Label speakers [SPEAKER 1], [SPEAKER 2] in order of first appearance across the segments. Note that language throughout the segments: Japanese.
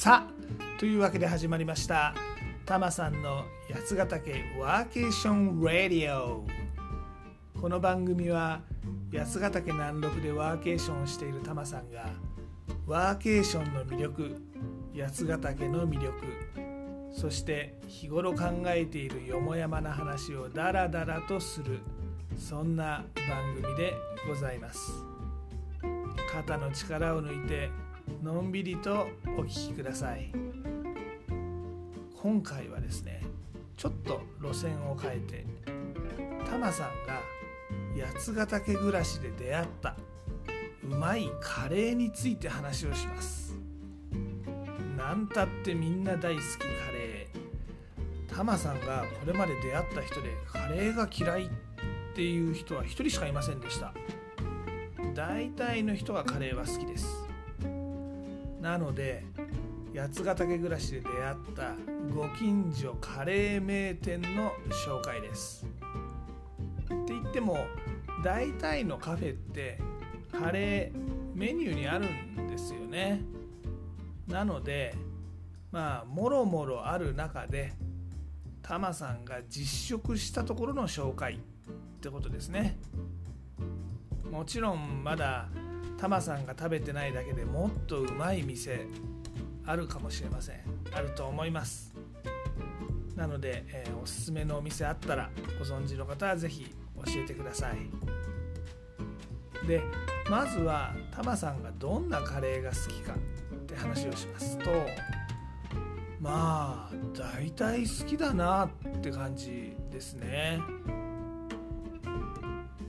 [SPEAKER 1] さあというわけで始まりましたタマさんの八ヶ岳ワーケーション・ラディオ。この番組は八ヶ岳南麓でワーケーションをしているタマさんがワーケーションの魅力八ヶ岳の魅力そして日頃考えているよもやまな話をダラダラとするそんな番組でございます。肩の力を抜いてのんびりとお聴きください。今回はですねちょっと路線を変えてタマさんが八ヶ岳暮らしで出会ったうまいカレーについて話をします。なんたってみんな大好きカレー。タマさんがこれまで出会った人でカレーが嫌いっていう人は1人しかいませんでした。大体の人がカレーは好きです。なので八ヶ岳暮らしで出会ったご近所カレー名店の紹介です。って言っても大体のカフェってカレーメニューにあるんですよね。なのでまあもろもろある中でタマさんが実食したところの紹介ってことですね。もちろんまだタマさんが食べてないだけでもっとうまい店あるかもしれません。あると思います。なので、えー、おすすめのお店あったらご存知の方は是非教えてください。でまずはタマさんがどんなカレーが好きかって話をしますとまあ大体好きだなって感じですね。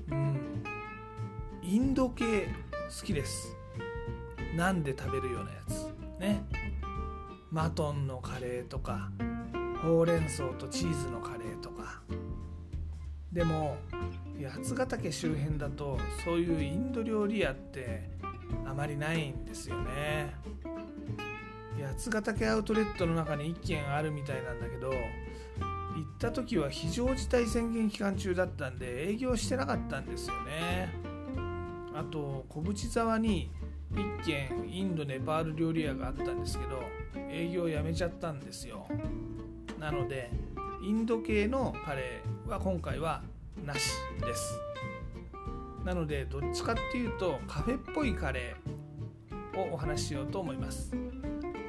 [SPEAKER 1] うん。インド系。好きです。なんで食べるようなやつ？ね。マトンのカレーとかほうれん草とチーズのカレーとか。でも八ヶ岳周辺だとそういうインド料理屋ってあまりないんですよね。八ヶ岳アウトレットの中に1軒あるみたいなんだけど行った時は非常事態宣言期間中だったんで営業してなかったんですよね。あと小淵沢に1軒インドネパール料理屋があったんですけど営業やめちゃったんですよ。なのでインド系のカレーは今回はなしです。なのでどっちかっていうとカフェっぽいカレーをお話ししようと思います。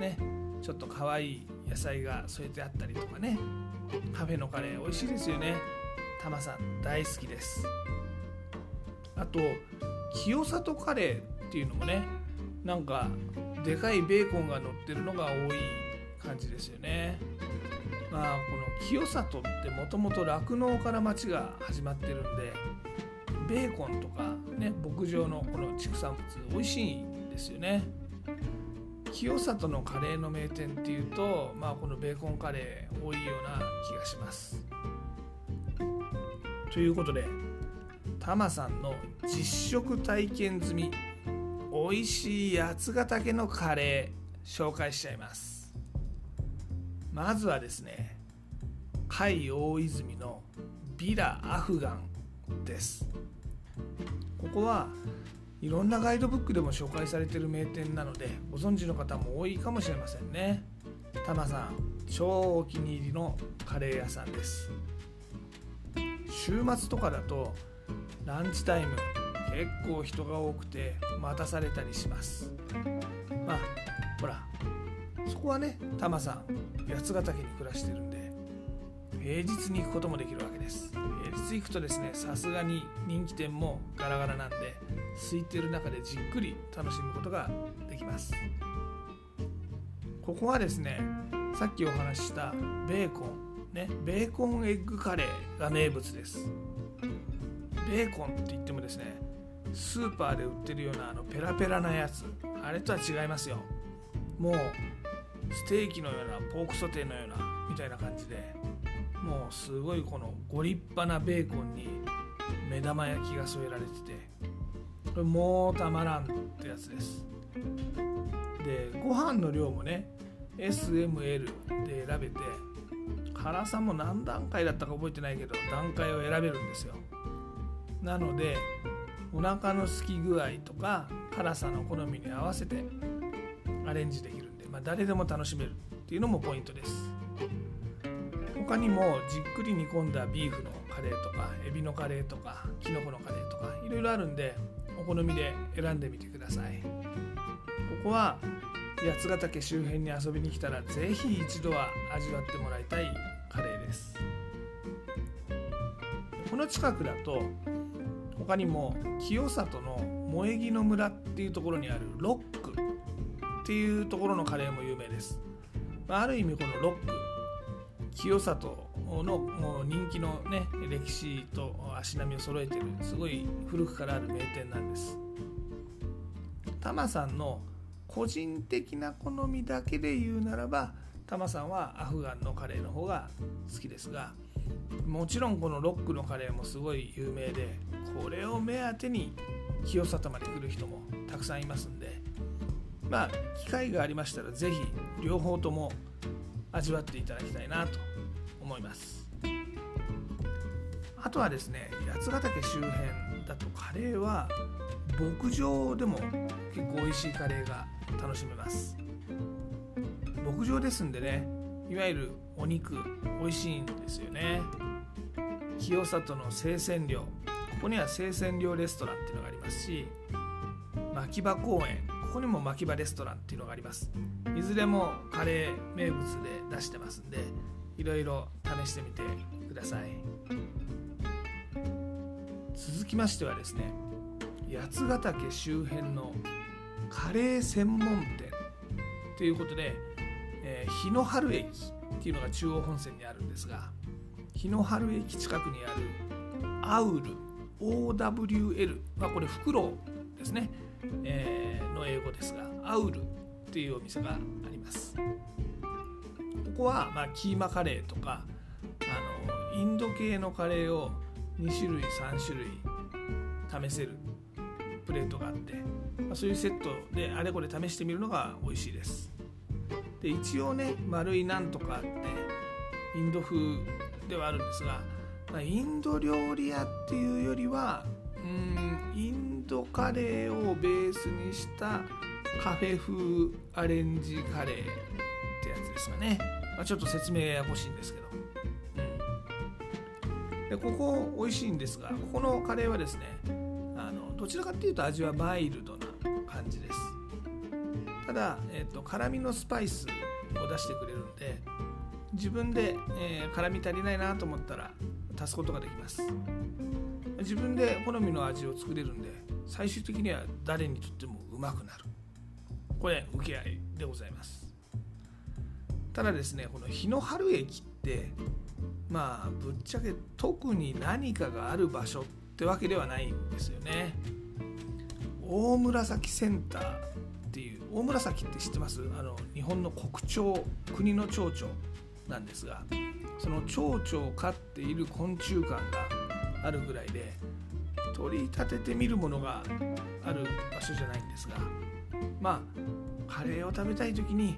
[SPEAKER 1] ね。ちょっと可愛い野菜が添えてあったりとかね。カフェのカレー美味しいですよね。タマさん大好きです。あと清里カレーっていうのもねなんかでかいベーコンが乗ってるのが多い感じですよね。まあこの清里ってもともと酪農から町が始まってるんでベーコンとかね牧場のこの畜産物美味しいんですよね。清里のカレーの名店っていうとまあこのベーコンカレー多いような気がします。ということでタマさんの実食体験済み美味しい八ヶ岳のカレー紹介しちゃいます。まずはですね甲斐大泉のビラアフガンです。ここはいろんなガイドブックでも紹介されてる名店なのでご存知の方も多いかもしれませんね。タマさん超お気に入りのカレー屋さんです。週末とかだとランチタイム。結構人が多くて待たされたりします。まあほらそこはねタマさん八ヶ岳に暮らしてるんで平日に行くこともできるわけです。平日行くとですねさすがに人気店もガラガラなんで空いてる中でじっくり楽しむことができます。ここはですねさっきお話ししたベーコンねベーコンエッグカレーが名物です。ベーコンって言ってもですねスーパーで売ってるようなあのペラペラなやつ。あれとは違いますよ。もうステーキのようなポークソテーのようなみたいな感じでもうすごいこのご立派なベーコンに目玉焼きが添えられててこれもうたまらんってやつです。でご飯の量もね SML で選べて辛さも何段階だったか覚えてないけど段階を選べるんですよ。なのでお腹の空き具合とか辛さの好みに合わせてアレンジできるんでまあ、誰でも楽しめるっていうのもポイントです。他にもじっくり煮込んだビーフのカレーとかエビのカレーとかきのこのカレーとかいろいろあるんでお好みで選んでみてください。ここは八ヶ岳周辺に遊びに来たらぜひ一度は味わってもらいたいカレーです。この近くだと他にも清里の萌木の村っていうところにあるロックっていうところのカレーも有名です。ある意味このロック清里のもう人気のね歴史と足並みを揃えてるすごい古くからある名店なんです。タマさんの個人的な好みだけで言うならばタマさんはアフガンのカレーの方が好きですがもちろんこのロックのカレーもすごい有名でこれを目当てに清里まで来る人もたくさんいますんでまあ機会がありましたら是非両方とも味わっていただきたいなと思います。あとはですね八ヶ岳周辺だとカレーは牧場でも結構美味しいカレーが楽しめます。牧場ですんでねいわゆるお肉美味しいんですよね。清里の生鮮寮ここには生鮮寮レストランっていうのがありますし牧場公園。ここにも牧場レストランっていうのがあります。いずれもカレー名物で出してますんでいろいろ試してみてください。続きましてはですね八ヶ岳周辺のカレー専門店ということで、えー、日野春駅っていうのが中央本線にあるんですが日野春駅近くにあるアウル OWL まあこれフクロウですね、えー、の英語ですがアウルっていうお店があります。ここはまあキーマカレーとかあのインド系のカレーを2種類3種類試せるプレートがあって、まあ、そういうセットであれこれ試してみるのが美味しいです。で一応ね丸いなんとかってインド風ではあるんですが、まあ、インド料理屋っていうよりはうんインドカレーをベースにしたカフェ風アレンジカレーってやつですかね、まあ、ちょっと説明ややこしいんですけど、うん、でここ美味しいんですがここのカレーはですねあのどちらかっていうと味はマイルドな感じです。ただ、えーと、辛みのスパイスを出してくれるんで自分で、えー、辛み足りないなと思ったら足すことができます。自分で好みの味を作れるんで最終的には誰にとってもうまくなる。これ受け合いでございます。ただですねこの日の春駅ってまあぶっちゃけ特に何かがある場所ってわけではないんですよね。大紫センターっていう大紫って知ってます？あの日本の国鳥国の蝶々なんですがその蝶々を飼っている昆虫館があるぐらいで取り立ててみるものがある場所じゃないんですがまあカレーを食べたい時に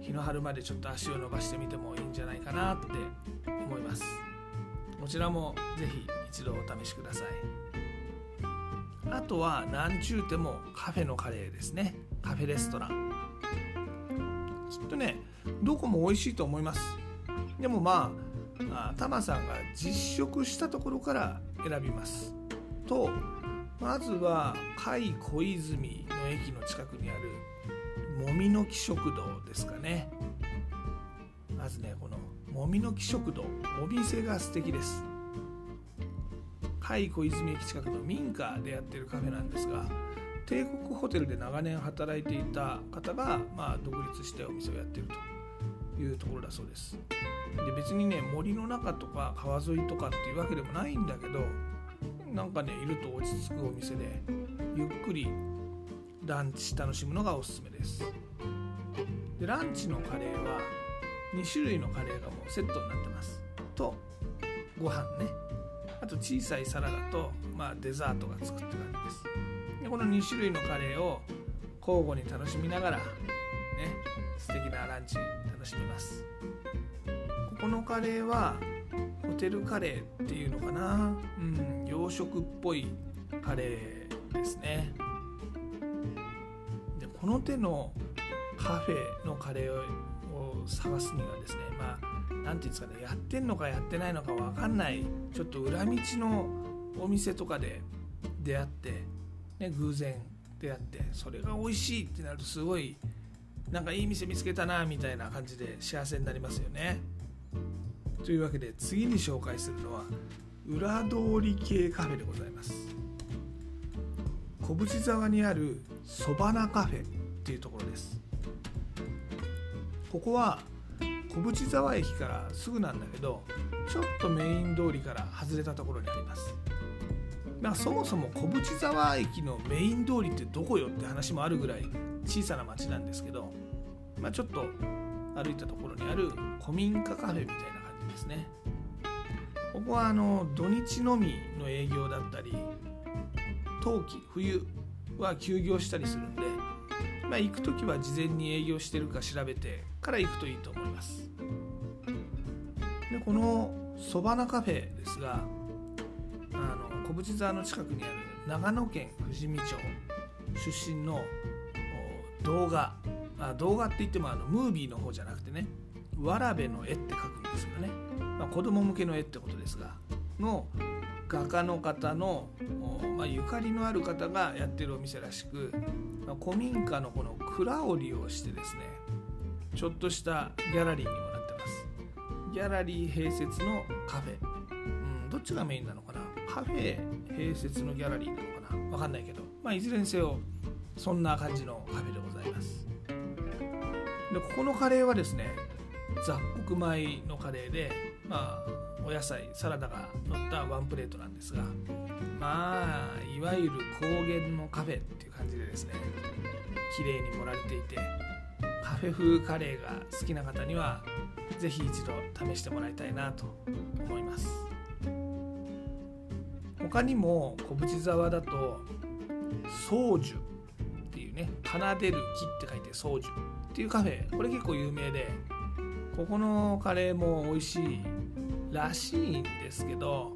[SPEAKER 1] 日の春までちょっと足を伸ばしてみてもいいんじゃないかなって思います。こちらも是非一度お試しください。あとは何ちゅうてもカフェのカレーですね。カフェレストラン。きっとねどこも美味しいと思います。でもまあタマさんが実食したところから選びます。とまずは甲斐小泉の駅の近くにあるもみの木食堂ですかね。まずねこのもみの木食堂。お店が素敵です。甲斐小泉駅近くの民家でやってるカフェなんですが帝国ホテルで長年働いていた方が、まあ、独立してお店をやってるというところだそうです。で別にね森の中とか川沿いとかっていうわけでもないんだけどなんかねいると落ち着くお店でゆっくりランチ楽しむのがおすすめです。でランチのカレーは2種類のカレーがもうセットになってます。とご飯ね。あと小さいサラダと、まあ、デザートがつくって感じです。でこの2種類のカレーを交互に楽しみながらね素敵なランチ楽しみます。ここのカレーはホテルカレーっていうのかな。うん洋食っぽいカレーですね。でこの手のカフェのカレーを探すにはですねまあ何て言うんですかねやってんのかやってないのか分かんないちょっと裏道のお店とかで出会って、ね、偶然出会ってそれが美味しいってなるとすごいなんかいい店見つけたなみたいな感じで幸せになりますよね。というわけで次に紹介するのは裏通り系カフェでございます。小淵沢にあるそばなカフェっていうところです。ここは小淵沢駅からすぐなんだけどちょっとメイン通りから外れたところにあります。まあそもそも小淵沢駅のメイン通りってどこよって話もあるぐらい小さな町なんですけど、まあ、ちょっと歩いたところにある古民家カフェみたいな感じですね。ここはあの土日のみの営業だったり冬季冬は休業したりするんで、まあ、行く時は事前に営業してるか調べてから行くといいと思います。でこのそばなカフェですが小淵沢の近くにある長野県富士見町出身の動画あ動画って言ってもあのムービーの方じゃなくてねわらべの絵って書くんですよね。まあ、子供向けの絵ってことですがの画家の方の、まあ、ゆかりのある方がやってるお店らしく、まあ、古民家のこの蔵を利用してですねちょっとしたギャラリーにもなってます。ギャラリー併設のカフェ、うん、どっちがメインなのかな？カフェ併設のギャラリーなのかな？わかんないけど、まあ、いずれにせよそんな感じのカフェでございます。でここのカレーはですね雑穀米のカレーでまあお野菜サラダが乗ったワンプレートなんですがまあいわゆる高原のカフェっていう感じでですね綺麗に盛られていてカフェ風カレーが好きな方には是非一度試してもらいたいなと思います。他にも小淵沢だと宗樹っていうね奏でる木って書いて宗樹っていうカフェ。これ結構有名でここのカレーも美味しいらしいんですけど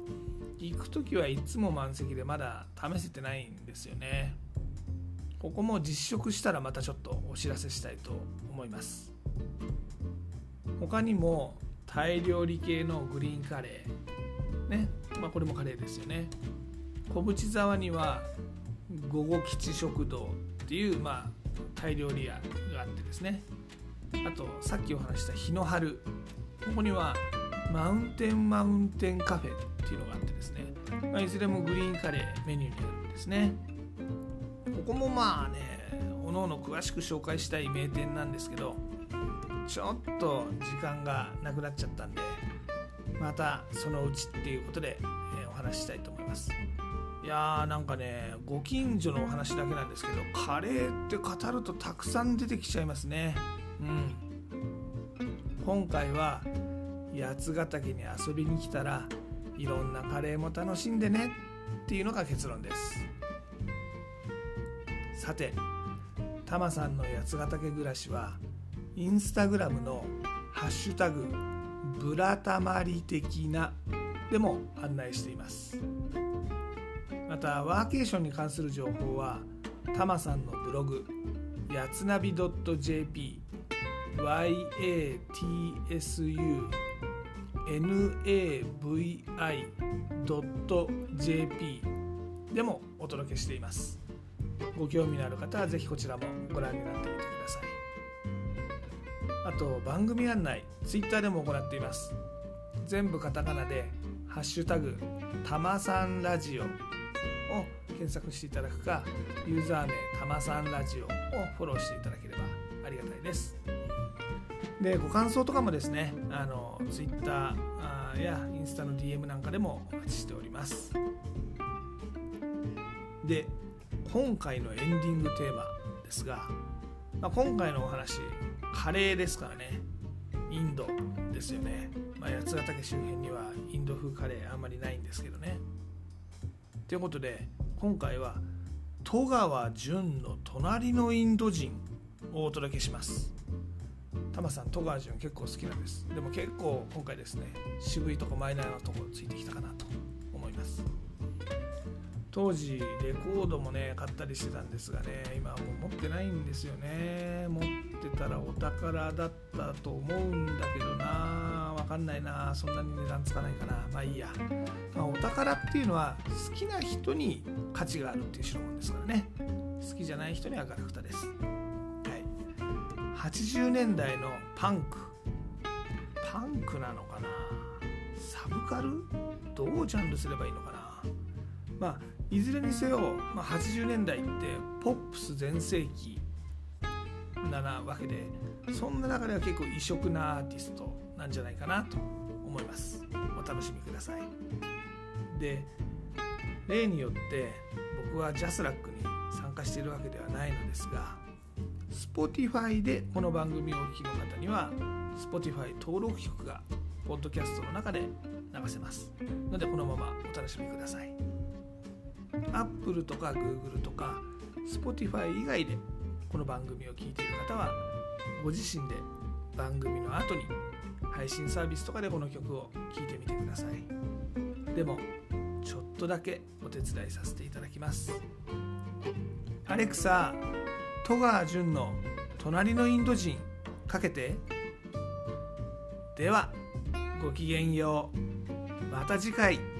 [SPEAKER 1] 行く時はいつも満席でまだ試せてないんですよね。ここも実食したらまたちょっとお知らせしたいと思います。他にもタイ料理系のグリーンカレー。ね。まあこれもカレーですよね。小淵沢には午後基地食堂っていうまあタイ料理屋があってですね。あとさっきお話した日の春。ここにはマウンテンマウンテンカフェっていうのがあってですね、まあ、いずれもグリーンカレーメニューにあるんですね。ここもまあねおのおの詳しく紹介したい名店なんですけどちょっと時間がなくなっちゃったんでまたそのうちっていうことで、えー、お話ししたいと思います。いやーなんかねご近所のお話だけなんですけどカレーって語るとたくさん出てきちゃいますね。うん、今回は八ヶ岳に遊びに来たらいろんなカレーも楽しんでねっていうのが結論です。さてタマさんの八ヶ岳暮らしはインスタグラムの「ハッシュタグブラタマリ的な」でも案内しています。またワーケーションに関する情報はタマさんのブログやつなび .jp yatsunavi.jp でもお届けしています。ご興味のある方はぜひこちらもご覧になってみてください。あと番組案内 Twitter でも行っています。全部カタカナで「ハッシュタグたまさんラジオ」を検索していただくかユーザー名たまさんラジオをフォローしていただければありがたいです。でご感想とかもですねあの Twitter やインスタの DM なんかでもお待ちしております。で今回のエンディングテーマですが、まあ、今回のお話カレーですからね。インドですよね、まあ、八ヶ岳周辺にはインド風カレーあんまりないんですけどね。ということで今回は戸川純の隣のインド人をお届けします。タマさん戸川純結構好きなんです。でも結構今回ですね渋いとこマイナーなとこついてきたかなと思います。当時レコードもね買ったりしてたんですがね今はもう持ってないんですよね。持ってたらお宝だったと思うんだけどな。わかんないな。そんなに値段つかないかな。まあいいや、まあ、お宝っていうのは好きな代に価値があるっていう代物ですからね。好きじゃない人にはガラクタです、はい、80年代のパンク。パンクなのかな。サブカル？どうジャンルすればいいのかな。まあいずれにせよ、まあ、80年代ってポップス全盛期なわけでそんな中では結構異色なアーティストなんじゃないかなと思います。お楽しみください。で例によって僕はジャスラックに参加しているわけではないのですが Spotify でこの番組をお聴きの方には Spotify 登録曲がポッドキャストの中で流せます。のでこのままお楽しみください。Apple とか Google とか Spotify 以外でこの番組を聞いている方はご自身で番組の後に配信サービスとかでこの曲を聴いてみてください。でもちょっとだけお手伝いさせていただきます。アレクサ戸川純の隣のインド人かけて。ではごきげんよう。また次回。